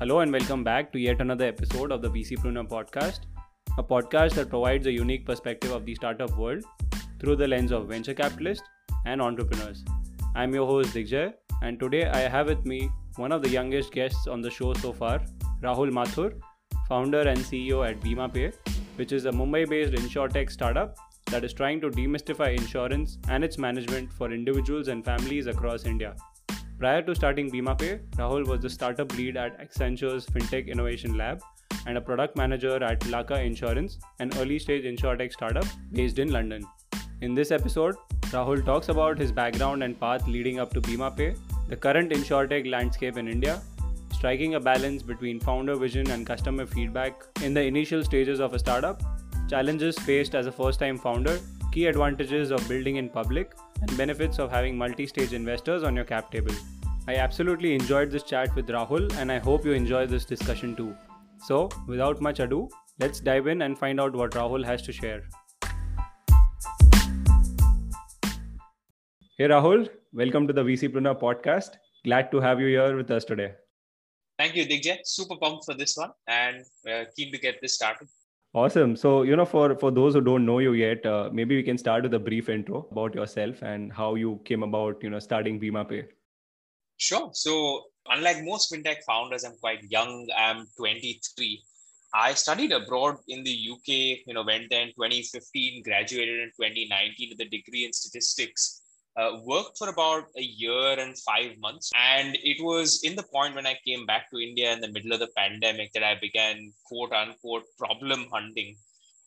Hello and welcome back to yet another episode of the VCpreneur podcast, a podcast that provides a unique perspective of the startup world through the lens of venture capitalists and entrepreneurs. I'm your host Digjay, and today I have with me one of the youngest guests on the show so far, Rahul Mathur, founder and CEO at BimaPe, which is a Mumbai-based insurtech startup that is trying to demystify insurance and its management for individuals and families across India. Prior to starting BimaPe, Rahul was the startup lead at Accenture's FinTech Innovation Lab and a product manager at Laka Insurance, an early stage insurtech startup based in London. In this episode, Rahul talks about his background and path leading up to BimaPe, the current insurtech landscape in India, striking a balance between founder vision and customer feedback in the initial stages of a startup, challenges faced as a first time founder, key advantages of building in public, and benefits of having multi stage investors on your cap table. I absolutely enjoyed this chat with Rahul, and I hope you enjoy this discussion too. So, without much ado, let's dive in and find out what Rahul has to share. Hey Rahul, welcome to the VCpreneur podcast. Glad to have you here with us today. Thank you, Digjay. Super pumped for this one and uh, keen to get this started. Awesome. So, you know, for for those who don't know you yet, uh, maybe we can start with a brief intro about yourself and how you came about, you know, starting BimaPe. Sure. So, unlike most fintech founders, I'm quite young. I'm 23. I studied abroad in the UK. You know, went there in 2015, graduated in 2019 with a degree in statistics uh, worked for about a year and five months. And it was in the point when I came back to India in the middle of the pandemic that I began quote unquote problem hunting.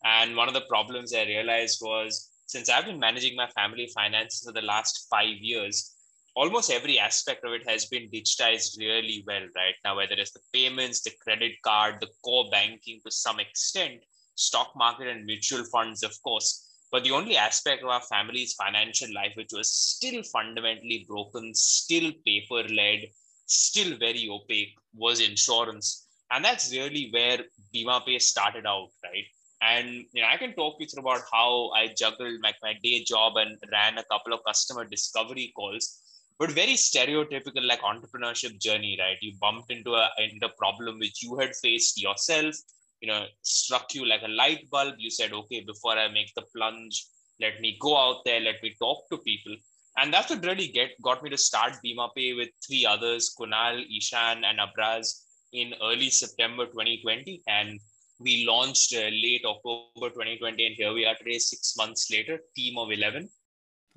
And one of the problems I realized was since I've been managing my family finances for the last five years, almost every aspect of it has been digitized really well right now, whether it's the payments, the credit card, the core banking to some extent, stock market and mutual funds, of course but the only aspect of our family's financial life, which was still fundamentally broken, still paper led, still very opaque, was insurance. And that's really where BimaPe started out, right? And you know, I can talk you through about how I juggled my day job and ran a couple of customer discovery calls, but very stereotypical like entrepreneurship journey, right? You bumped into a into a problem which you had faced yourself you know struck you like a light bulb. You said okay before i make the plunge let me go out there let me talk to people. And that's what really get got me to start BimaPe with three others kunal ishan and abraz in early september 2020 and we launched uh, late october 2020 and here we are today six months later team of 11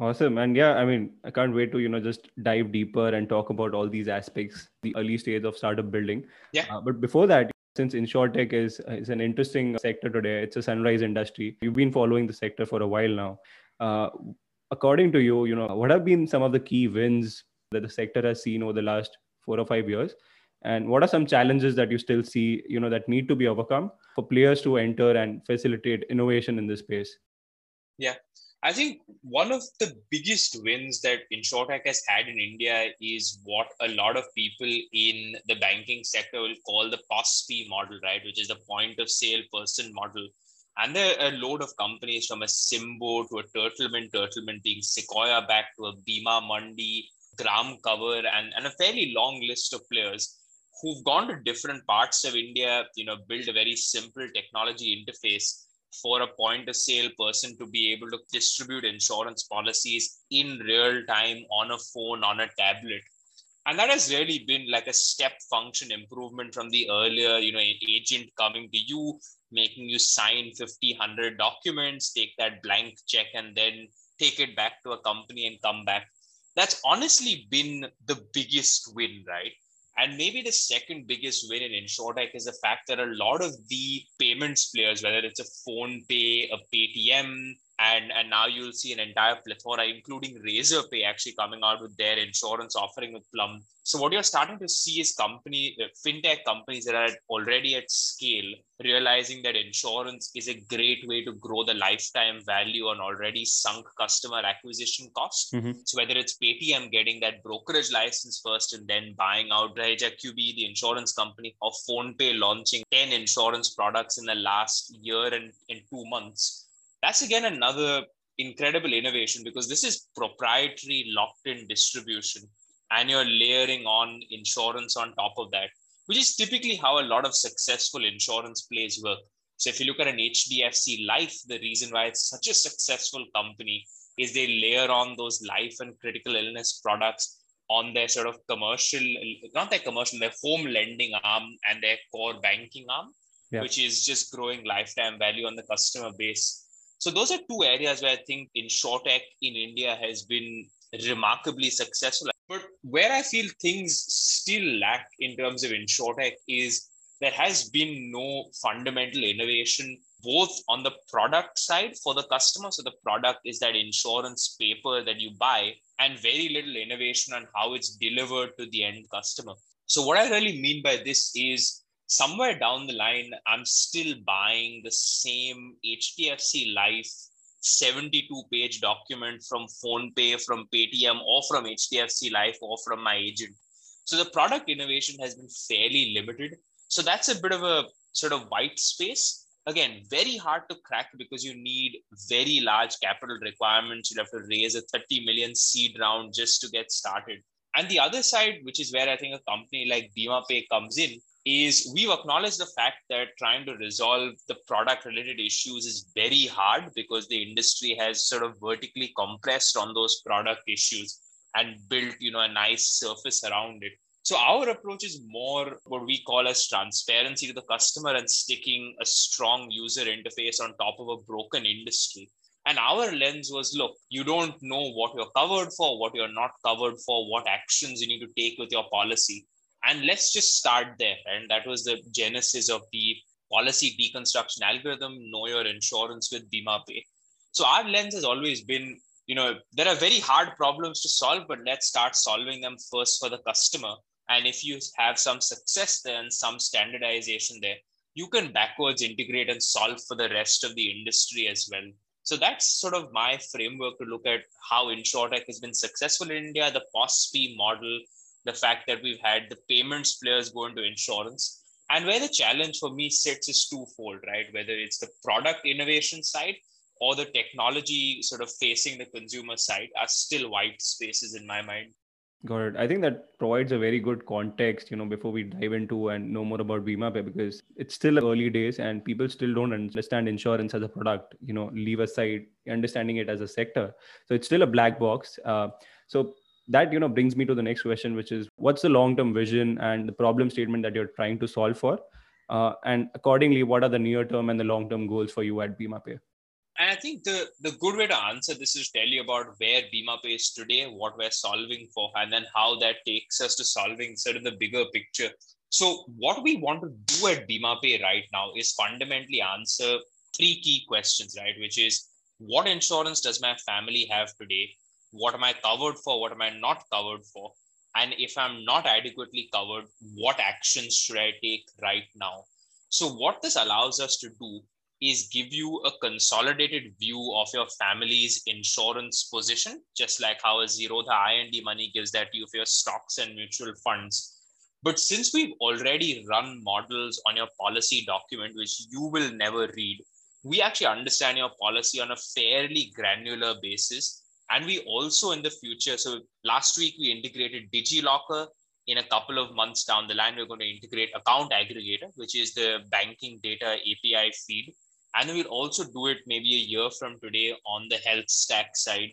awesome. And yeah i mean i can't wait to you know just dive deeper and talk about all these aspects the early stage of startup building. Yeah. Uh, but before that since insurtech is is an interesting sector today it's a sunrise industry. You've been following the sector for a while now. Uh, according to you you know what have been some of the key wins that the sector has seen over the last four or five years? And what are some challenges that you still see you know that need to be overcome for players to enter and facilitate innovation in this space? Yeah I think one of the biggest wins that InsurTech has had in India is what a lot of people in the banking sector will call the POSP model, right? Which is the point of sale person model. And there are a load of companies from a Symbo to a Turtlemint, Turtlemint being Sequoia back to a Bima Mundi, Gram Cover, and, and a fairly long list of players who've gone to different parts of India, you know, build a very simple technology interface for a point of sale person to be able to distribute insurance policies in real time on a phone, on a tablet. And that has really been like a step function improvement from the earlier, you know, agent coming to you, making you sign 50, 100 documents, take that blank check, and then take it back to a company and come back. That's honestly been the biggest win, right? And maybe the second biggest win in InsurTech is the fact that a lot of the payments players, whether it's a PhonePe, a Paytm, and and now you'll see an entire plethora including razorpay actually coming out with their insurance offering with plum so what you're starting to see is company uh, fintech companies that are already at scale realizing that insurance is a great way to grow the lifetime value on already sunk customer acquisition cost mm-hmm. so whether it's paytm getting that brokerage license first and then buying out Raheja QBE, the insurance company, or PhonePe launching 10 insurance products in the last year and in two months that's again another incredible innovation because this is proprietary locked in distribution and you're layering on insurance on top of that which is typically how a lot of successful insurance plays work. So if you look at an HDFC Life, the reason why it's such a successful company is they layer on those life and critical illness products on their sort of commercial, not their commercial, their home lending arm and their core banking arm, yeah. which is just growing lifetime value on the customer base. So those are two areas where I think InsurTech in India has been remarkably successful. But where I feel things still lack in terms of InsurTech is there has been no fundamental innovation both on the product side for the customer. So the product is that insurance paper that you buy, and very little innovation on how it's delivered to the end customer. So what I really mean by this is somewhere down the line, I'm still buying the same HDFC Life 72 page document from PhonePe, from Paytm, or from HDFC Life, or from my agent. So the product innovation has been fairly limited. So that's a bit of a sort of white space. Again, very hard to crack because you need very large capital requirements. you have to raise a 30 million seed round just to get started. And the other side, which is where I think a company like BimaPay comes in, is we've acknowledged the fact that trying to resolve the product related issues is very hard because the industry has sort of vertically compressed on those product issues and built you know a nice surface around it so our approach is more what we call as transparency to the customer and sticking a strong user interface on top of a broken industry. And our lens was look, you don't know what you're covered for, what you're not covered for, what actions you need to take with your policy. And let's just start there. And that was the genesis of the policy deconstruction algorithm, know your insurance with BimaPe. So our lens has always been, you know, there are very hard problems to solve, but let's start solving them first for the customer and if you have some success there and some standardization there, you can backwards integrate and solve for the rest of the industry as well. So that's sort of my framework to look at how InsurTech has been successful in India, the POSP model, the fact that we've had the payments players go into insurance. And where the challenge for me sits is twofold, right? Whether it's the product innovation side or the technology sort of facing the consumer side are still white spaces in my mind. Got it. I think that provides a very good context, you know, before we dive into and know more about BimaPe because it's still early days and people still don't understand insurance as a product, you know, leave aside understanding it as a sector. So it's still a black box. Uh, so that, you know, brings me to the next question, which is what's the long-term vision and the problem statement that you're trying to solve for? Uh, and accordingly, what are the near-term and the long-term goals for you at BimaPe? And I think the, the good way to answer this is tell you about where BimaPe is today, what we're solving for, and then how that takes us to solving sort of the bigger picture. So, what we want to do at BimaPe right now is fundamentally answer three key questions, right? Which is what insurance does my family have today? What am I covered for? What am I not covered for? And if I'm not adequately covered, what actions should I take right now? So, what this allows us to do is give you a consolidated view of your family's insurance position, just like how a Zerodha IND money gives that to you for your stocks and mutual funds. But since we've already run models on your policy document, which you will never read, we actually understand your policy on a fairly granular basis. And we also in the future, so last week we integrated DigiLocker. In a couple of months down the line, we're going to integrate Account Aggregator, which is the banking data API feed and we'll also do it maybe a year from today on the health stack side.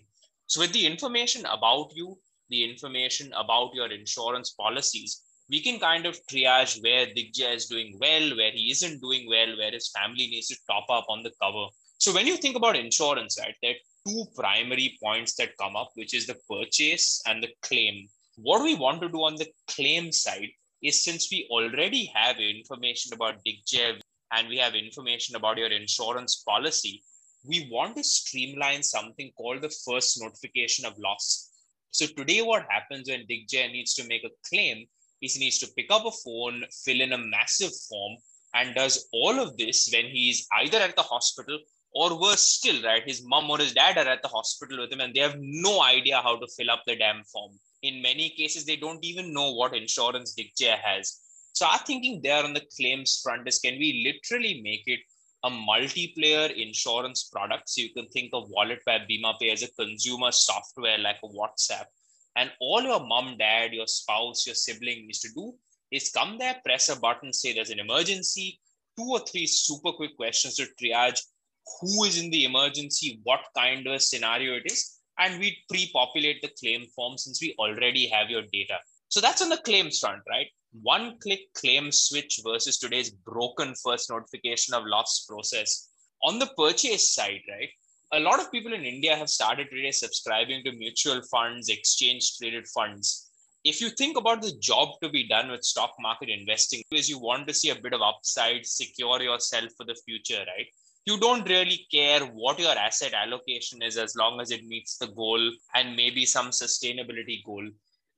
So with the information about you, the information about your insurance policies, we can kind of triage where Digjay is doing well, where he isn't doing well, where his family needs to top up on the cover. So when you think about insurance, right, there are two primary points that come up, which is the purchase and the claim. What we want to do on the claim side is since we already have information about Digjay, and we have information about your insurance policy, we want to streamline something called the first notification of loss. So today, what happens when Digjay needs to make a claim is he needs to pick up a phone, fill in a massive form, and does all of this when he is either at the hospital or worse still, right? His mom or his dad are at the hospital with him and they have no idea how to fill up the damn form. In many cases, they don't even know what insurance Digjay has. So our thinking there on the claims front is can we literally make it a multiplayer insurance product? So you can think of Wallet by BimaPe as a consumer software like a WhatsApp. And all your mom, dad, your spouse, your sibling needs to do is come there, press a button, say there's an emergency, two or three super quick questions to triage who is in the emergency, what kind of a scenario it is, and we pre-populate the claim form since we already have your data. So that's on the claims front, right? One click claim switch versus today's broken first notification of loss process. On the purchase side, right? A lot of people in India have started today subscribing to mutual funds, exchange traded funds if you think about the job to be done with stock market investing is you want to see a bit of upside secure yourself for the future right you don't really care what your asset allocation is as long as it meets the goal and maybe some sustainability goal.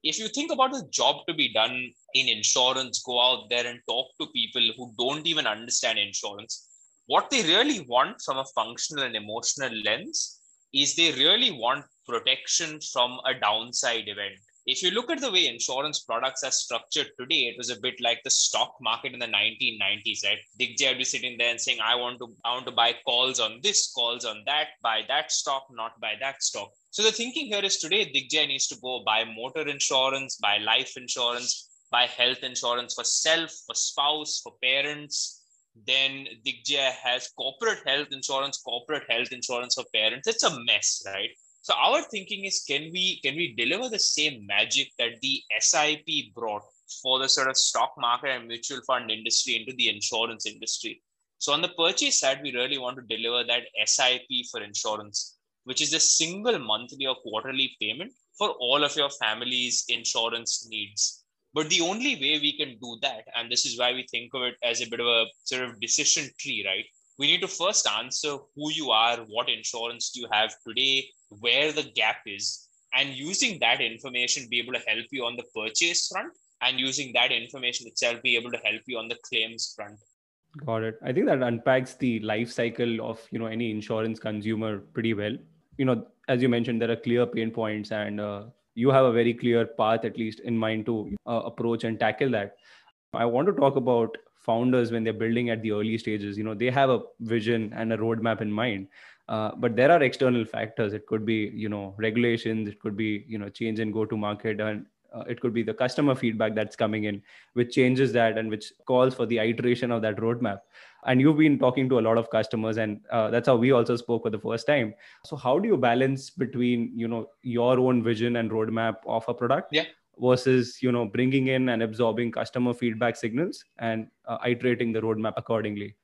If you think about the job to be done in insurance go out there and talk to people who don't even understand insurance. What they really want from a functional and emotional lens is they really want protection from a downside event if you look at the way insurance products are structured today, it was a bit like the stock market in the 1990s, right? Digvay would be sitting there and saying, I want to, I want to buy calls on this, calls on that, buy that stock, not buy that stock. So the thinking here is today, Digvay needs to go buy motor insurance, buy life insurance, buy health insurance for self, for spouse, for parents. Then Digvay has corporate health insurance, corporate health insurance for parents. It's a mess, right? So our thinking is can we can we deliver the same magic that the SIP brought for the sort of stock market and mutual fund industry into the insurance industry? So on the purchase side, we really want to deliver that SIP for insurance, which is a single monthly or quarterly payment for all of your family's insurance needs. But the only way we can do that, and this is why we think of it as a bit of a sort of decision tree, right? We need to first answer who you are, what insurance do you have today, where the gap is and using that information be able to help you on the purchase front and using that information itself be able to help you on the claims front. Got it. I think that unpacks the life cycle of you know any insurance consumer pretty well. You know as you mentioned there are clear pain points and uh, you have a very clear path at least in mind to uh, approach and tackle that. I want to talk about founders when they're building at the early stages you know they have a vision and a roadmap in mind uh, but there are external factors. It could be, you know, regulations. It could be, you know, change in go-to-market, and uh, it could be the customer feedback that's coming in, which changes that and which calls for the iteration of that roadmap. And you've been talking to a lot of customers, and uh, that's how we also spoke for the first time. So, how do you balance between, you know, your own vision and roadmap of a product? Yeah versus you know bringing in and absorbing customer feedback signals and uh, iterating the roadmap accordingly.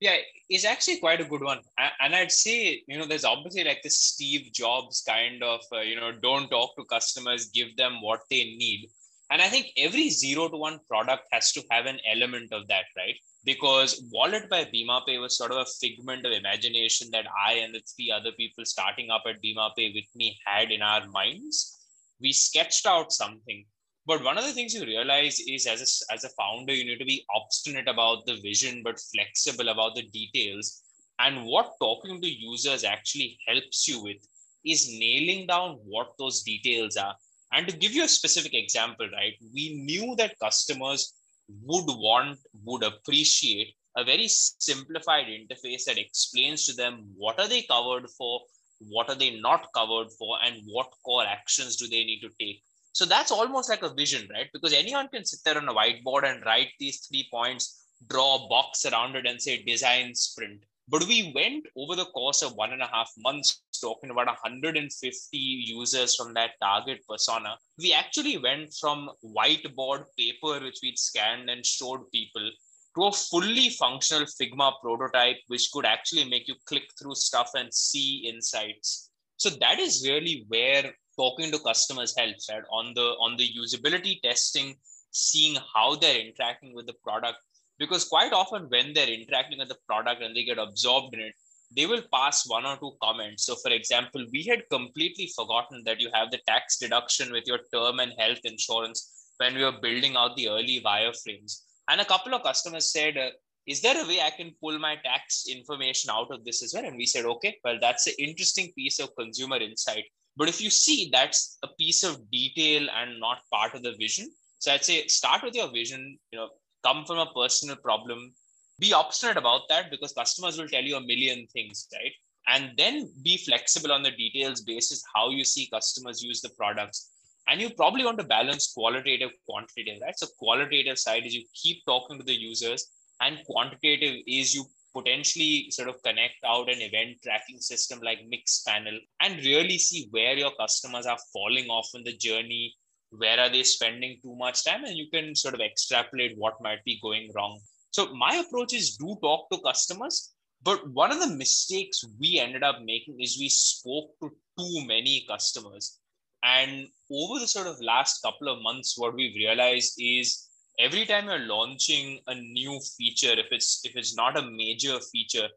Yeah it's actually quite a good one. And i'd say you know there's obviously like this steve jobs kind of uh, you know don't talk to customers give them what they need. And i think every zero to one product has to have an element of that right? Because wallet by BimaPe was sort of a figment of imagination that i and the three other people starting up at BimaPe with me had in our minds we sketched out something but one of the things you realize is as a, as a founder, you need to be obstinate about the vision, but flexible about the details. And what talking to users actually helps you with is nailing down what those details are. And to give you a specific example, right, we knew that customers would want, would appreciate a very simplified interface that explains to them what are they covered for, what are they not covered for, and what core actions do they need to take so that's almost like a vision, right? Because anyone can sit there on a whiteboard and write these three points, draw a box around it, and say design sprint. But we went over the course of one and a half months talking about 150 users from that target persona. We actually went from whiteboard paper, which we'd scanned and showed people, to a fully functional Figma prototype, which could actually make you click through stuff and see insights. So that is really where talking to customers helps right? On the on the usability testing seeing how they're interacting with the product. Because quite often when they're interacting with the product and they get absorbed in it they will pass one or two comments. So for example we had completely forgotten that you have the tax deduction with your term and health insurance when we were building out the early wireframes and a couple of customers said uh, is there a way i can pull my tax information out of this as well and we said okay well that's an interesting piece of consumer insight but if you see that's a piece of detail and not part of the vision. So I'd say start with your vision, you know, come from a personal problem, be obstinate about that because customers will tell you a million things, right? And then be flexible on the details basis how you see customers use the products. And you probably want to balance qualitative quantitative right? So qualitative side is you keep talking to the users and quantitative is you potentially sort of connect out an event tracking system like Mixpanel and really see where your customers are falling off in the journey where are they spending too much time and you can sort of extrapolate what might be going wrong. So my approach is do talk to customers but one of the mistakes we ended up making is we spoke to too many customers and over the sort of last couple of months what we've realized is every time you're launching a new feature if it's if it's not a major feature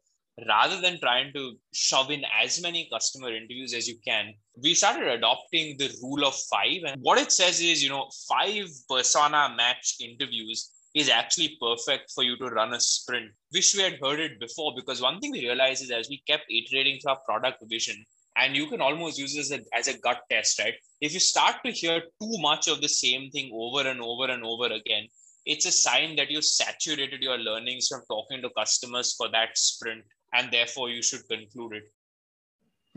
rather than trying to shove in as many customer interviews as you can we started adopting the rule of five. And what it says is you know five persona match interviews is actually perfect for you to run a sprint. Wish we had heard it before because one thing we realized is as we kept iterating through our product vision and you can almost use this as a, as a gut test right? If you start to hear too much of the same thing over and over and over again it's a sign that you've saturated your learnings from talking to customers for that sprint and therefore you should conclude it.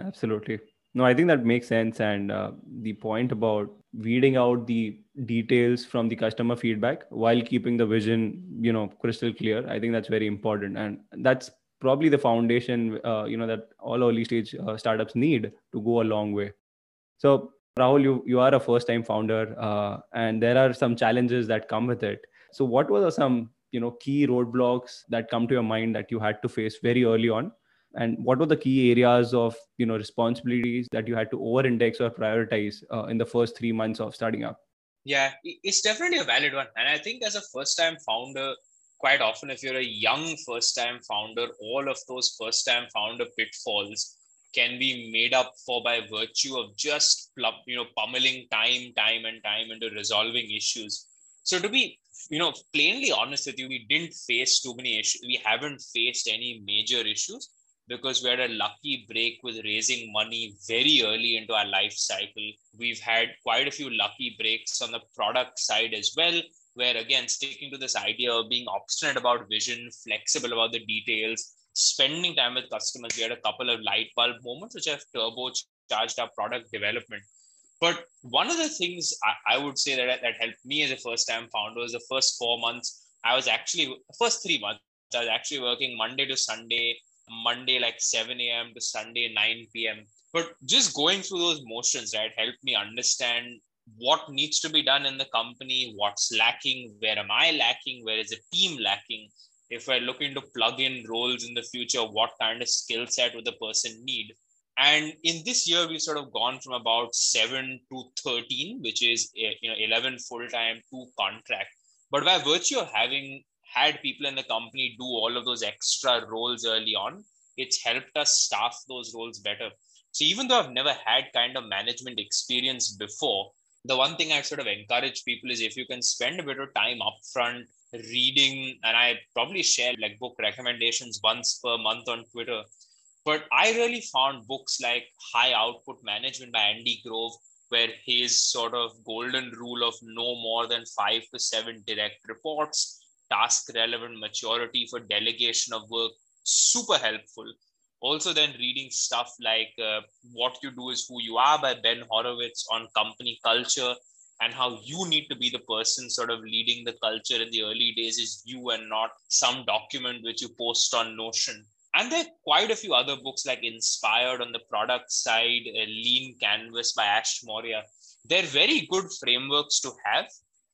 Absolutely. No i think that makes sense. And uh, the point about weeding out the details from the customer feedback while keeping the vision you know crystal clear i think that's very important. And that's probably the foundation uh, you know that all early stage uh, startups need to go a long way. So rahul you you are a first time founder uh, and there are some challenges that come with it. So what were some you know key roadblocks that come to your mind that you had to face very early on? And what were the key areas of you know responsibilities that you had to over index or prioritize uh, in the first 3 months of starting up? Yeah it's definitely a valid one. And i think as a first time founder quite often if you're a young first time founder all of those first time founder pitfalls can be made up for by virtue of just you know pummeling time time and time into resolving issues. So to be you know plainly honest with you we didn't face too many issues. We haven't faced any major issues because we had a lucky break with raising money very early into our life cycle. We've had quite a few lucky breaks on the product side as well where again sticking to this idea of being obstinate about vision flexible about the details spending time with customers we had a couple of light bulb moments which have turbocharged our product development. But one of the things I, I would say that, that helped me as a first time founder was the first four months i was actually first three months i was actually working monday to sunday monday like 7 a.m to sunday 9 p.m but just going through those motions right helped me understand what needs to be done in the company, what's lacking, where am I lacking, where is the team lacking. If we're looking to plug in roles in the future, what kind of skill set would the person need? And in this year, we've sort of gone from about seven to 13, which is eh, you know 11 full time, two contract. But by virtue of having had people in the company do all of those extra roles early on, it's helped us staff those roles better. So even though I've never had kind of management experience before, the one thing I sort of encourage people is if you can spend a bit of time upfront reading, and I probably share like book recommendations once per month on Twitter. But I really found books like High Output Management by Andy Grove, where his sort of golden rule of no more than five to seven direct reports, task relevant maturity for delegation of work, super helpful also then reading stuff like uh, what you do is who you are by ben horowitz on company culture and how you need to be the person sort of leading the culture in the early days is you and not some document which you post on notion. And there are quite a few other books like inspired on the product side lean canvas by ash maurya they're very good frameworks to have.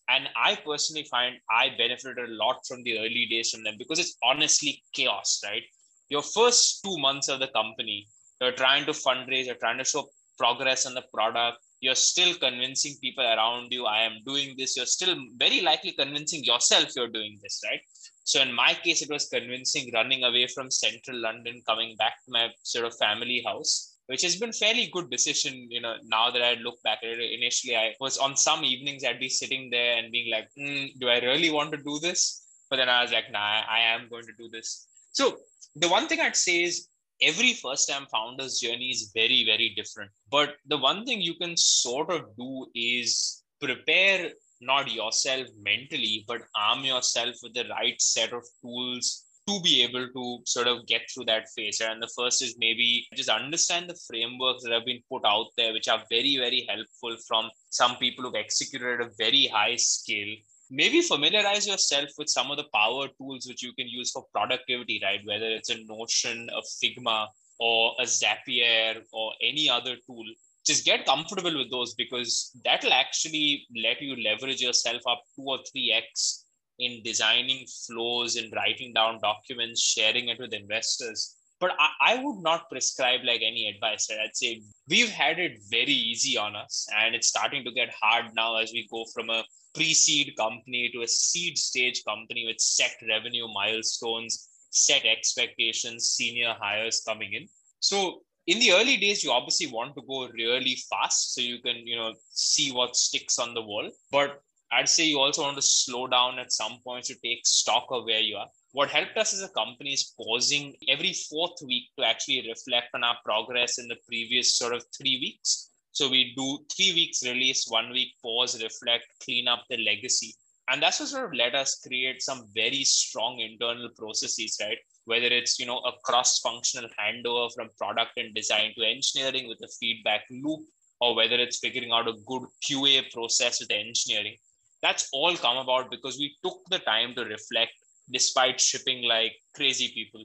And i personally find i benefited a lot from the early days from them because it's honestly chaos right your first two months of the company, you're trying to fundraise, you're trying to show progress on the product, you're still convincing people around you, I am doing this. You're still very likely convincing yourself you're doing this, right? So in my case, it was convincing running away from central London, coming back to my sort of family house which has been fairly good decision you know now that i look back at it initially i was on some evenings i'd be sitting there and being like mm, do i really want to do this but then i was like nah i am going to do this so the one thing I'd say is every first time founder's journey is very, very different. But the one thing you can sort of do is prepare not yourself mentally, but arm yourself with the right set of tools to be able to sort of get through that phase. And the first is maybe just understand the frameworks that have been put out there, which are very, very helpful from some people who've executed at a very high scale. Maybe familiarize yourself with some of the power tools which you can use for productivity, right? Whether it's a Notion, a Figma, or a Zapier, or any other tool. Just get comfortable with those because that'll actually let you leverage yourself up two or three X in designing flows and writing down documents, sharing it with investors. But I, I would not prescribe like any advice. I'd say we've had it very easy on us, and it's starting to get hard now as we go from a pre-seed company to a seed stage company with set revenue milestones, set expectations, senior hires coming in. So in the early days, you obviously want to go really fast so you can, you know, see what sticks on the wall. But I'd say you also want to slow down at some points to take stock of where you are. What helped us as a company is pausing every fourth week to actually reflect on our progress in the previous sort of three weeks. So we do three weeks release, one week pause, reflect, clean up the legacy. And that's what sort of let us create some very strong internal processes, right? Whether it's, you know, a cross-functional handover from product and design to engineering with a feedback loop, or whether it's figuring out a good QA process with engineering that's all come about because we took the time to reflect despite shipping like crazy people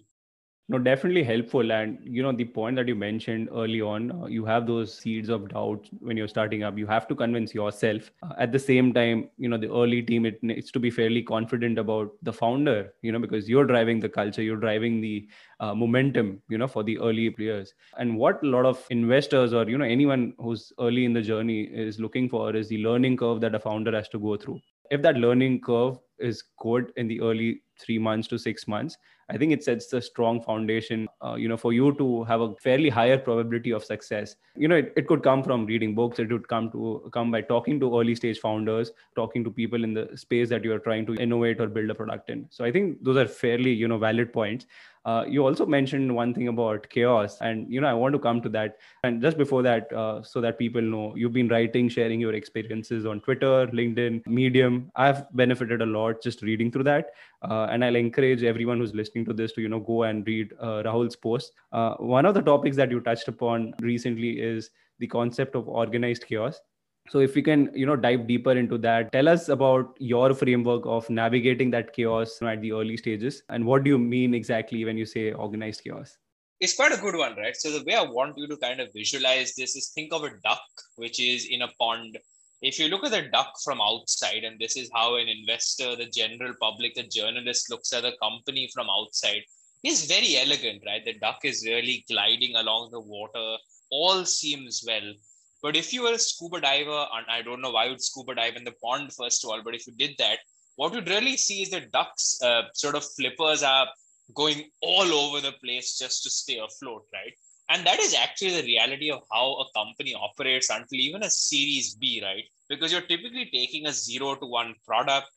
no definitely helpful. And you know the point that you mentioned early on uh, you have those seeds of doubt when you're starting up. You have to convince yourself. Uh, at the same time you know the early team it needs to be fairly confident about the founder you know because you're driving the culture you're driving the uh, momentum you know for the early players. And what a lot of investors or you know anyone who's early in the journey is looking for is the learning curve that a founder has to go through. If that learning curve is good in the early three months to six months i think it sets a strong foundation uh, you know for you to have a fairly higher probability of success. You know it, it could come from reading books. It would come to come by talking to early stage founders talking to people in the space that you are trying to innovate or build a product in. So i think those are fairly you know valid points. Uh, you also mentioned one thing about chaos, and you know I want to come to that. And just before that, uh, so that people know, you've been writing, sharing your experiences on Twitter, LinkedIn, Medium. I've benefited a lot just reading through that, uh, and I'll encourage everyone who's listening to this to you know go and read uh, Rahul's post. Uh, one of the topics that you touched upon recently is the concept of organized chaos. So if we can you know dive deeper into that tell us about your framework of navigating that chaos at the early stages. And what do you mean exactly when you say organized chaos? It's quite a good one right? So the way i want you to kind of visualize this is think of a duck which is in a pond if you look at the duck from outside and this is how an investor the general public the journalist looks at the company from outside is very elegant right? The duck is really gliding along the water. All seems well. But if you were a scuba diver, and I don't know why you would scuba dive in the pond, first of all, but if you did that, what you'd really see is the ducks uh, sort of flippers are going all over the place just to stay afloat, right? And that is actually the reality of how a company operates until even a series B, right? Because you're typically taking a zero to one product,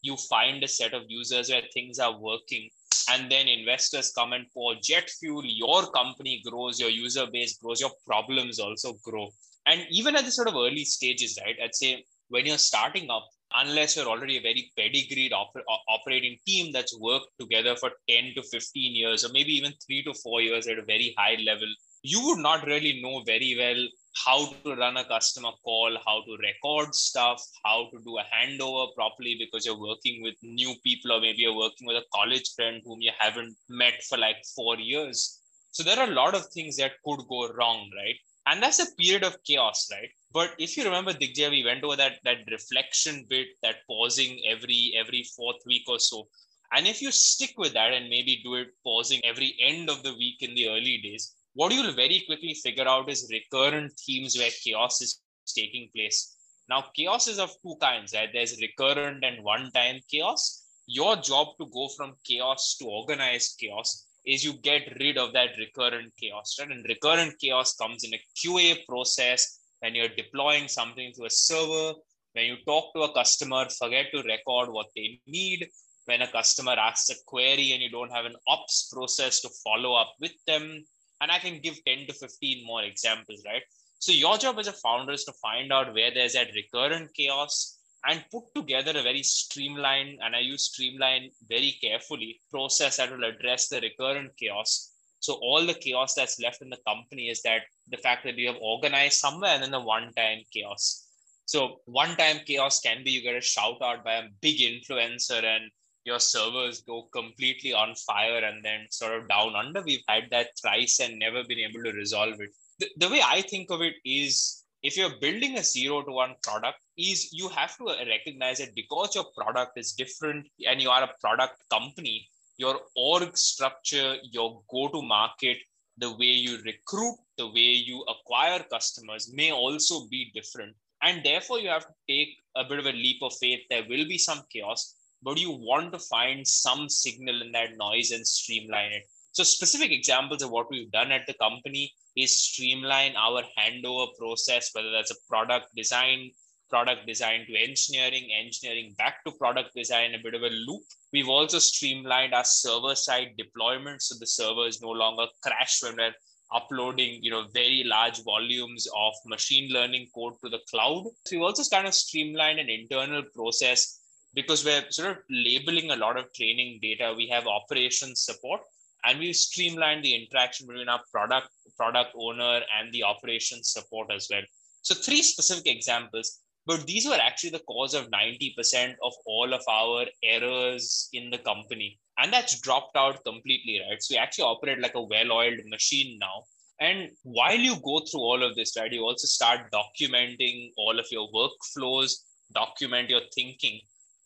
you find a set of users where things are working, and then investors come and pour jet fuel, your company grows, your user base grows, your problems also grow and even at the sort of early stages right i'd say when you're starting up unless you're already a very pedigreed op- operating team that's worked together for 10 to 15 years or maybe even 3 to 4 years at a very high level you would not really know very well how to run a customer call how to record stuff how to do a handover properly because you're working with new people or maybe you're working with a college friend whom you haven't met for like 4 years. So there are a lot of things that could go wrong right and that's a period of chaos right? But if you remember Digvijay, we went over that that reflection bit that pausing every every fourth week or so. And if you stick with that and maybe do it pausing every end of the week in the early days what you'll very quickly figure out is recurrent themes where chaos is taking place. Now chaos is of two kinds right? There's recurrent and one time chaos. Your job to go from chaos to organized chaos is you get rid of that recurrent chaos, right? And recurrent chaos comes in a QA process when you're deploying something to a server, when you talk to a customer, forget to record what they need, when a customer asks a query and you don't have an ops process to follow up with them. And I can give 10 to 15 more examples, right? So your job as a founder is to find out where there's that recurrent chaos and put together a very streamlined, and I use streamline very carefully, process that will address the recurrent chaos. So all the chaos that's left in the company is that the fact that you have organized somewhere and then the one-time chaos. So one-time chaos can be you get a shout out by a big influencer and your servers go completely on fire and then sort of down under. We've had that thrice and never been able to resolve it. The, the way I think of it is if you're building a zero to one product, is you have to recognize that because your product is different and you are a product company, your org structure, your go to market, the way you recruit, the way you acquire customers may also be different. And therefore, you have to take a bit of a leap of faith. There will be some chaos, but you want to find some signal in that noise and streamline it. So, specific examples of what we've done at the company is streamline our handover process, whether that's a product design, product design to engineering, engineering back to product design, a bit of a loop. We've also streamlined our server side deployment so the servers no longer crash when we're uploading you know very large volumes of machine learning code to the cloud. So we've also kind of streamlined an internal process because we're sort of labeling a lot of training data. We have operations support and we've streamlined the interaction between our product product owner and the operations support as well. So three specific examples but these were actually the cause of 90% of all of our errors in the company. And that's dropped out completely right? So we actually operate like a well-oiled machine now. And while you go through all of this right you also start documenting all of your workflows document your thinking.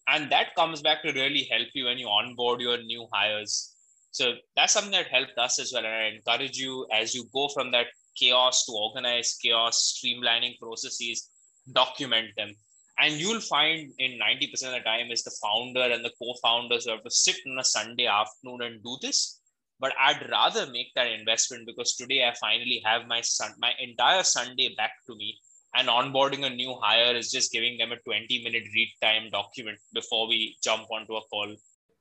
And that comes back to really help you when you onboard your new hires so that's something that helped us as well. And I encourage you as you go from that chaos to organized chaos, streamlining processes, document them. And you'll find in 90% of the time is the founder and the co-founders who have to sit on a Sunday afternoon and do this. But I'd rather make that investment because today I finally have my son, my entire Sunday back to me. And onboarding a new hire is just giving them a 20 minute read time document before we jump onto a call.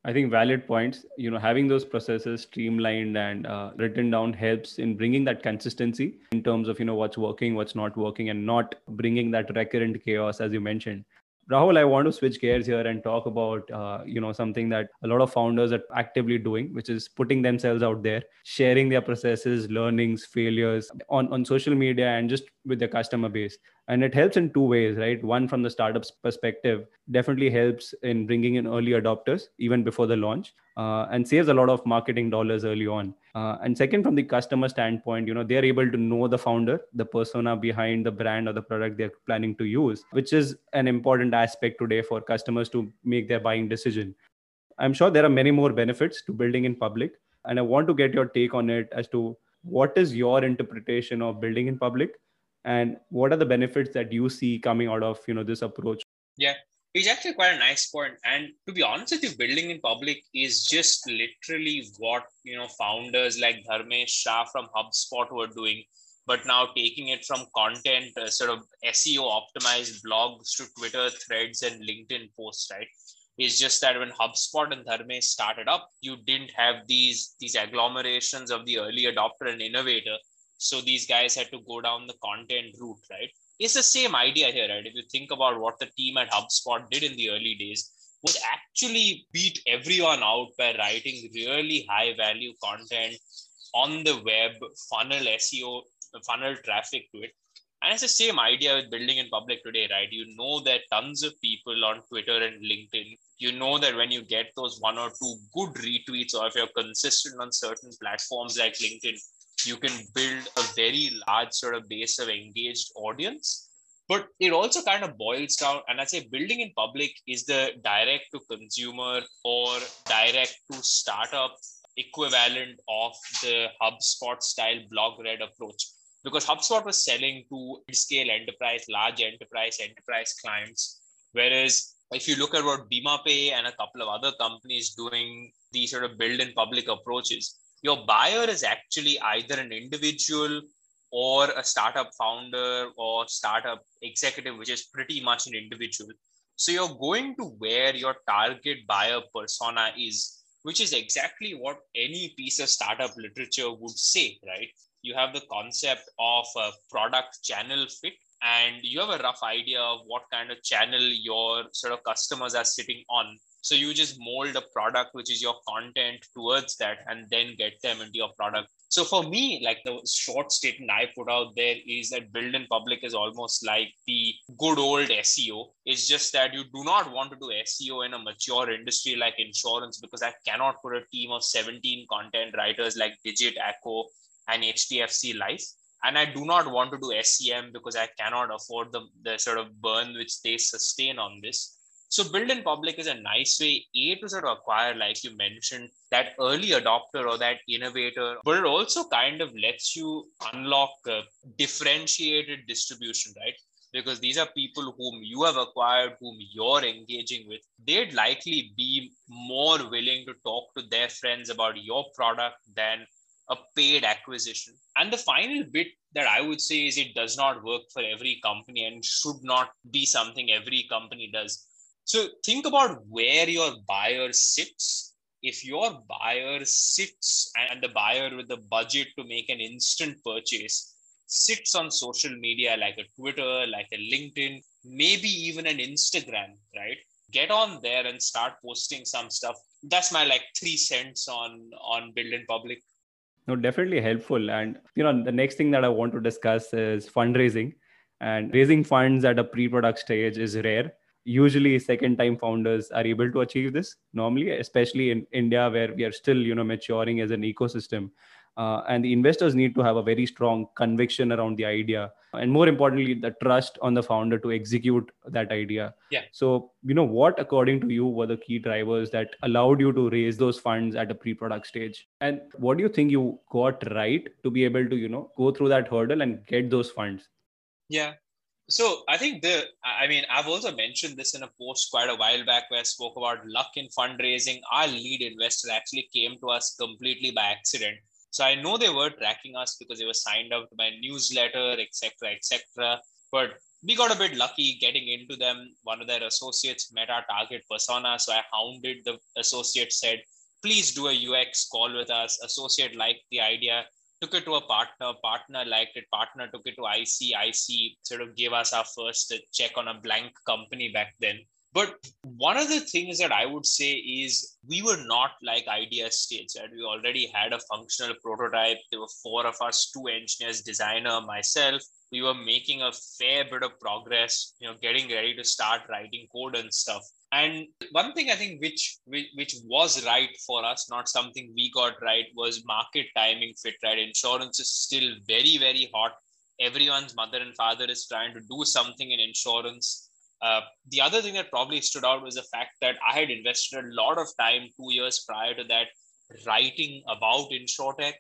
I think valid points. You know, having those processes streamlined and uh, written down helps in bringing that consistency in terms of you know what's working, what's not working, and not bringing that recurrent chaos as you mentioned. Rahul, I want to switch gears here and talk about uh, you know something that a lot of founders are actively doing, which is putting themselves out there, sharing their processes, learnings, failures on on social media and just with their customer base. And it helps in two ways, right? One from the startup's perspective, definitely helps in bringing in early adopters even before the launch, uh, and saves a lot of marketing dollars early on. Uh, and second, from the customer standpoint, you know, they're able to know the founder, the persona behind the brand or the product they're planning to use, which is an important aspect today for customers to make their buying decision. I'm sure there are many more benefits to building in public. And I want to get your take on it as to what is your interpretation of building in public and what are the benefits that you see coming out of you know this approach yeah it's actually quite a nice point. And to be honest with you, building in public is just literally what you know founders like Dharmesh Shah from HubSpot were doing, but now taking it from content, uh, sort of SEO optimized blogs to Twitter threads and LinkedIn posts, right? It's just that when HubSpot and Dharmesh started up, you didn't have these these agglomerations of the early adopter and innovator. So these guys had to go down the content route, right? it's the same idea here, right? If you think about what the team at HubSpot did in the early days, was actually beat everyone out by writing really high value content on the web, funnel SEO, funnel traffic to it. And it's the same idea with building in public today, right? You know that tons of people on Twitter and LinkedIn. You know that when you get those one or two good retweets, or if you're consistent on certain platforms like LinkedIn, you can build a very large sort of base of engaged audience but it also kind of boils down and i say building in public is the direct to consumer or direct to startup equivalent of the hubspot style blog read approach. Because hubspot was selling to scale enterprise large enterprise enterprise clients. Whereas if you look at what BimaPe and a couple of other companies doing these sort of build in public approaches your buyer is actually either an individual or a startup founder or startup executive, which is pretty much an individual. So you're going to where your target buyer persona is, which is exactly what any piece of startup literature would say, right? You have the concept of a product channel fit. and you have a rough idea of what kind of channel your sort of customers are sitting on so you just mold a product which is your content towards that and then get them into your product. So for me like the short statement i put out there is that build in public is almost like the good old seo it's just that you do not want to do seo in a mature industry like insurance because i cannot put a team of 17 content writers like digit Acko and hdfc life. And I do not want to do SEM because I cannot afford the, the sort of burn which they sustain on this. So build in public is a nice way, A, to sort of acquire, like you mentioned, that early adopter or that innovator, but it also kind of lets you unlock differentiated distribution, right? Because these are people whom you have acquired, whom you're engaging with. They'd likely be more willing to talk to their friends about your product than a paid acquisition. And the final bit that I would say is it does not work for every company and should not be something every company does. So think about where your buyer sits. If your buyer sits and the buyer with the budget to make an instant purchase sits on social media like a Twitter, like a LinkedIn, maybe even an Instagram, right? Get on there and start posting some stuff. That's my like three cents on on build in public. No, definitely helpful. And you know, the next thing that I want to discuss is fundraising. And raising funds at a pre-product stage is rare. Usually, second-time founders are able to achieve this normally, especially in India, where we are still, you know, maturing as an ecosystem. Uh, and the investors need to have a very strong conviction around the idea and more importantly the trust on the founder to execute that idea. Yeah. So you know what according to you were the key drivers that allowed you to raise those funds at a pre-product stage? And what do you think you got right to be able to you know go through that hurdle and get those funds? Yeah so I think the, I mean, I've also mentioned this in a post quite a while back where I spoke about luck in fundraising. Our lead investor actually came to us completely by accident. So I know they were tracking us because they were signed up to my newsletter, etc., etc. But we got a bit lucky getting into them. One of their associates met our target persona, so I hounded the associate. Said, "Please do a UX call with us." Associate liked the idea, took it to a partner. Partner liked it. Partner took it to IC. IC sort of gave us our first check on a blank company back then. But one of the things that I would say is we were not like idea stage, right? We already had a functional prototype. There were four of us, two engineers, designer, myself. We were making a fair bit of progress, you know, getting ready to start writing code and stuff. And one thing I think which, which was right for us, not something we got right, was market timing fit. Right, insurance is still very very hot. Everyone's mother and father is trying to do something in insurance uh, the other thing that probably stood out was the fact that I had invested a lot of time two years prior to that writing about InsurTech.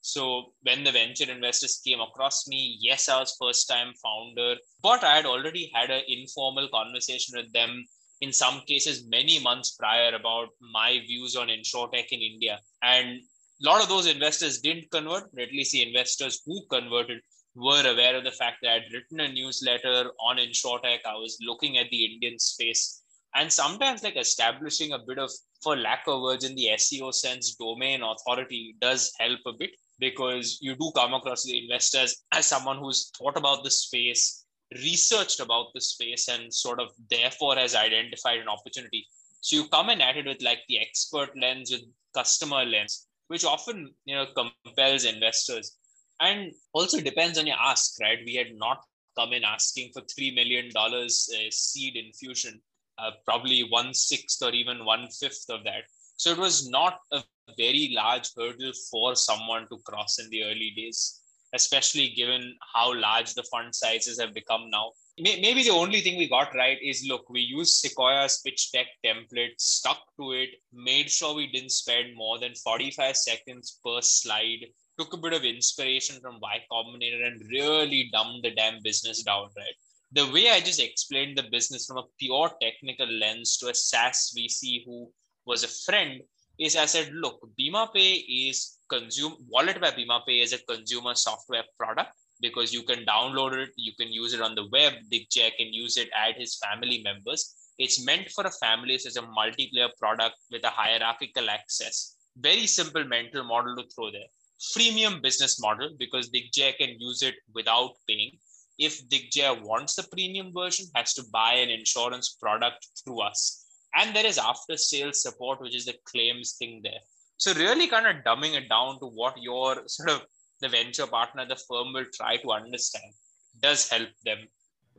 So when the venture investors came across me, yes, I was first time founder, but I had already had an informal conversation with them in some cases many months prior about my views on InsurTech in India. And a lot of those investors didn't convert, but at least the investors who converted were aware of the fact that I'd written a newsletter on InsurTech. I was looking at the Indian space and sometimes like establishing a bit of, for lack of words in the SEO sense, domain authority does help a bit because you do come across the investors as someone who's thought about the space, researched about the space, and sort of therefore has identified an opportunity. So you come in at it with like the expert lens, with customer lens, which often you know compels investors. And also depends on your ask right? We had not come in asking for $3 million uh, seed infusion uh, probably one sixth or even one fifth of that. So it was not a very large hurdle for someone to cross in the early days especially given how large the fund sizes have become now maybe the only thing we got right is look we used sequoia's pitch deck template stuck to it made sure we didn't spend more than 45 seconds per slide took a bit of inspiration from Y Combinator and really dumbed the damn business down, right? The way I just explained the business from a pure technical lens to a SaaS VC who was a friend is I said, look, BimaPe is consume wallet by BimaPe is a consumer software product because you can download it, you can use it on the web. Digjay can use it, add his family members. It's meant for a family as a multiplayer product with a hierarchical access. Very simple mental model to throw there freemium business model because Digjay can use it without paying. if Digjay wants the premium version, has to buy an insurance product through us. And there is after sales support, which is the claims thing there. So really kind of dumbing it down to what your sort of the venture partner, the firm will try to understand does help them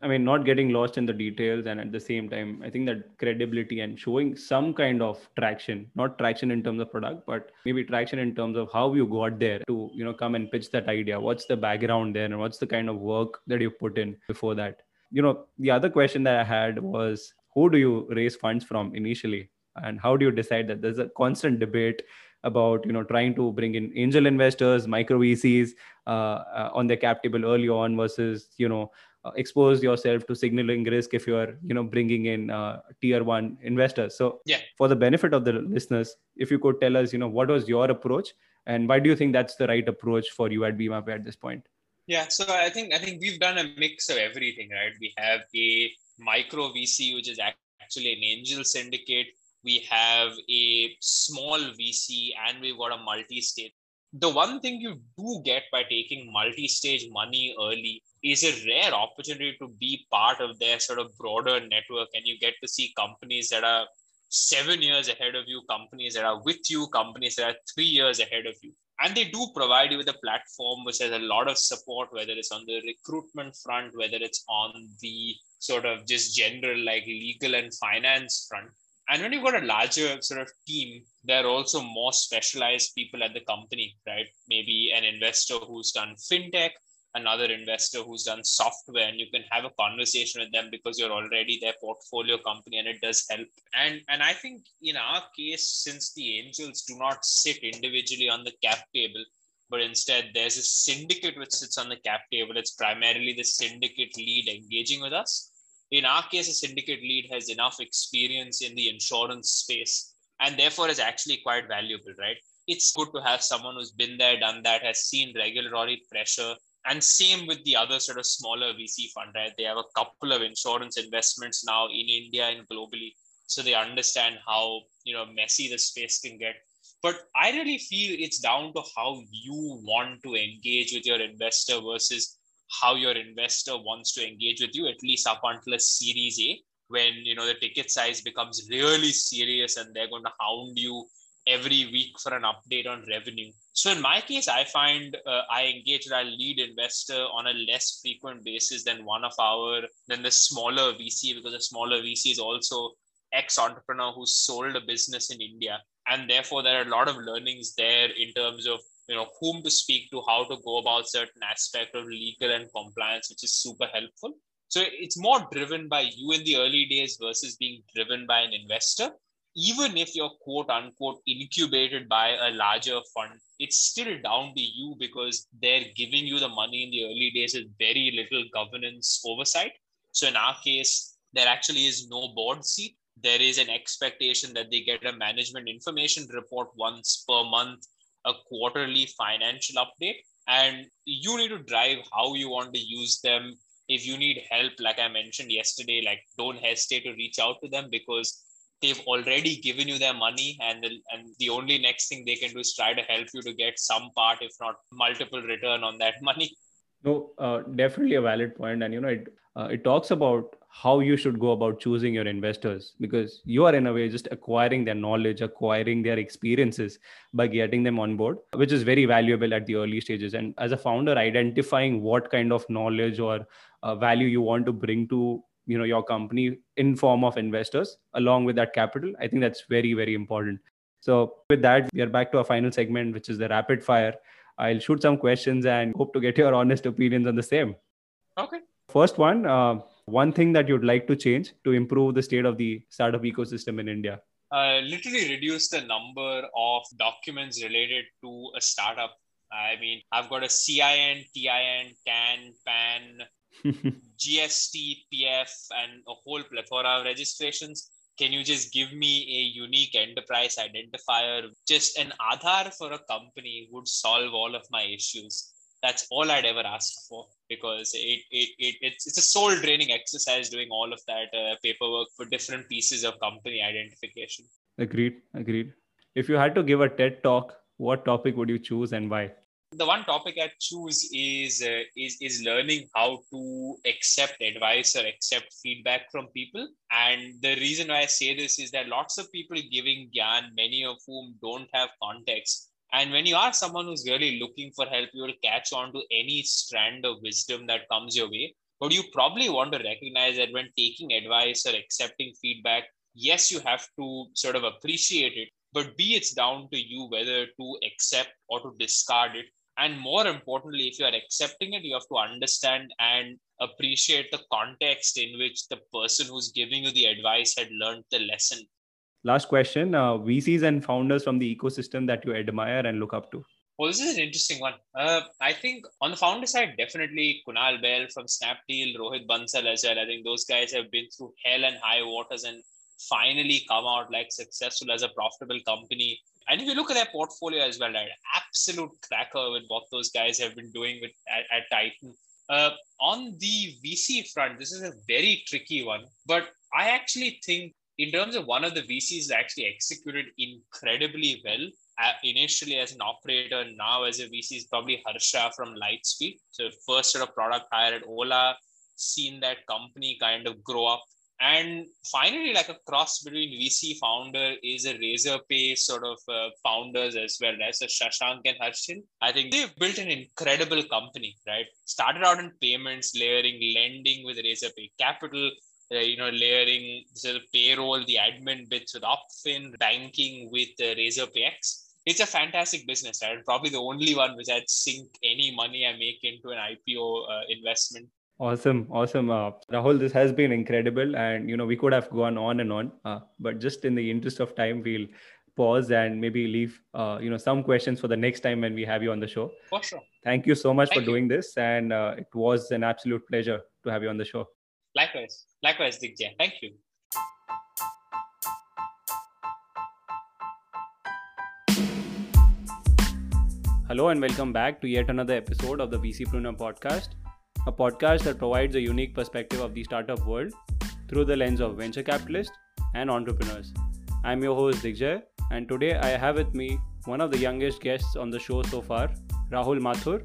I mean, not getting lost in the details, and at the same time, I think that credibility and showing some kind of traction, not traction in terms of product, but maybe traction in terms of how you got there to, you know, come and pitch that idea. What's the background there, and what's the kind of work that you put in before that? You know, the other question that I had was, who do you raise funds from initially, and how do you decide that? There's a constant debate about you know trying to bring in angel investors micro vcs uh, uh, on their cap table early on versus you know uh, expose yourself to signaling risk if you are you know bringing in uh, tier one investors. So yeah. for the benefit of the listeners if you could tell us you know what was your approach and why do you think that's the right approach for you at BimaPe at this point? Yeah so i think i think we've done a mix of everything right? We have a micro vc which is actually an angel syndicate we have a small vc and we've got a multi-stage. The one thing you do get by taking multi-stage money early is a rare opportunity to be part of their sort of broader network and you get to see companies that are seven years ahead of you companies that are with you companies that are three years ahead of you. And they do provide you with a platform which has a lot of support whether it's on the recruitment front whether it's on the sort of just general like legal and finance front and when you've got a larger sort of team, there are also more specialized people at the company, right? Maybe an investor who's done fintech, another investor who's done software, and you can have a conversation with them because you're already their portfolio company, and it does help. And and I think in our case, since the angels do not sit individually on the cap table, but instead there's a syndicate which sits on the cap table. It's primarily the syndicate lead engaging with us in our case, a syndicate lead has enough experience in the insurance space and therefore is actually quite valuable, right? It's good to have someone who's been there, done that, has seen regulatory pressure. And same with the other sort of smaller VC fund, right? They have a couple of insurance investments now in India and globally. So they understand how, you know, messy the space can get. But I really feel it's down to how you want to engage with your investor versus how your investor wants to engage with you, at least up until a series A, when you know the ticket size becomes really serious and they're going to hound you every week for an update on revenue. So in my case, I find uh, I engage our lead investor on a less frequent basis than one of our than the smaller VC because the smaller VC is also ex entrepreneur who sold a business in India, and therefore there are a lot of learnings there in terms of you know whom to speak to how to go about certain aspect of legal and compliance which is super helpful. So it's more driven by you in the early days versus being driven by an investor. Even if you're quote unquote incubated by a larger fund it's still down to you because they're giving you the money in the early days with very little governance oversight. So in our case there actually is no board seat. There is an expectation that they get a management information report once per month a quarterly financial update and you need to drive how you want to use them. If you need help like i mentioned yesterday like don't hesitate to reach out to them because they've already given you their money and the, and the only next thing they can do is try to help you to get some part if not multiple return on that money. No uh, definitely a valid point and you know it uh, it talks about how you should go about choosing your investors because you are in a way just acquiring their knowledge acquiring their experiences by getting them on board which is very valuable at the early stages. And as a founder identifying what kind of knowledge or uh, value you want to bring to you know your company in form of investors along with that capital i think that's very very important. So with that we are back to our final segment which is the rapid fire. I'll shoot some questions and hope to get your honest opinions on the same. Okay. First one, uh, one thing that you'd like to change to improve the state of the startup ecosystem in India? Uh, literally reduce the number of documents related to a startup. I mean, I've got a CIN, TIN, TAN, PAN, GST, PF, and a whole plethora of registrations. Can you just give me a unique enterprise identifier? Just an Aadhaar for a company would solve all of my issues that's all I'd ever ask for because it, it, it it's, it's a soul draining exercise doing all of that uh, paperwork for different pieces of company identification. Agreed. Agreed. If you had to give a TED talk, what topic would you choose and why? the one topic I choose is uh, is is learning how to accept advice or accept feedback from people. And the reason why I say this is that lots of people giving gyan, many of whom don't have context. And when you are someone who's really looking for help, you will catch on to any strand of wisdom that comes your way. But you probably want to recognize that when taking advice or accepting feedback, yes, you have to sort of appreciate it, but B, it's down to you whether to accept or to discard it and more importantly if you are accepting it you have to understand and appreciate the context in which the person who's giving you the advice had learned the lesson last question uh, vcs and founders from the ecosystem that you admire and look up to well, this is an interesting one. Uh, I think on the founder side, definitely Kunal Bahl from Snapdeal, Rohit Bansal as well. I think those guys have been through hell and high waters and finally come out like successful as a profitable company and if you look at their portfolio as well, right, absolute cracker with what those guys have been doing with at, at Titan. Uh, on the VC front, this is a very tricky one, but I actually think in terms of one of the VCs that actually executed incredibly well uh, initially as an operator, now as a VC is probably Harsha from Lightspeed. So first sort of product hire at Ola, seen that company kind of grow up and finally, like a cross between VC founder is a razor Razorpay sort of uh, founders as well, right? So Shashank and Harshil, I think they've built an incredible company, right? Started out in payments, layering lending with razor Razorpay Capital, uh, you know, layering the payroll, the admin bits with Opfin, banking with uh, Razorpay X. It's a fantastic business, right? Probably the only one which I'd sink any money I make into an IPO uh, investment Awesome, awesome, uh, Rahul. This has been incredible, and you know we could have gone on and on, uh, but just in the interest of time, we'll pause and maybe leave uh, you know some questions for the next time when we have you on the show. For sure. Thank you so much Thank for you. doing this, and uh, it was an absolute pleasure to have you on the show. Likewise, likewise, Digjay. Thank you. Hello and welcome back to yet another episode of the VCpreneur podcast a podcast that provides a unique perspective of the startup world through the lens of venture capitalists and entrepreneurs. I'm your host Digjay, and today I have with me one of the youngest guests on the show so far, Rahul Mathur,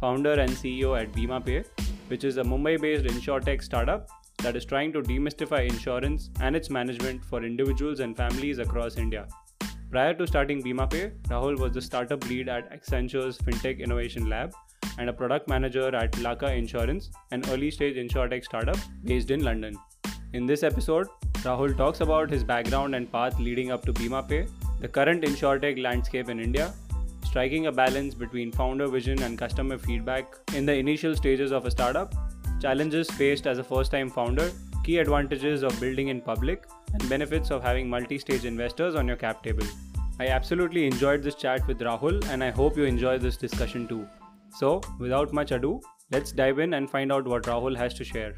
founder and CEO at BimaPe, which is a Mumbai based insurtech startup that is trying to demystify insurance and its management for individuals and families across India. Prior to starting BimaPe, Rahul was the startup lead at Accenture's FinTech Innovation Lab and a product manager at Laka Insurance, an early stage insurtech startup based in London. In this episode, Rahul talks about his background and path leading up to BimaPe, the current insurtech landscape in India, striking a balance between founder vision and customer feedback in the initial stages of a startup, challenges faced as a first time founder, key advantages of building in public, and benefits of having multi stage investors on your cap table. I absolutely enjoyed this chat with Rahul, and I hope you enjoy this discussion too. So, without much ado, let's dive in and find out what Rahul has to share.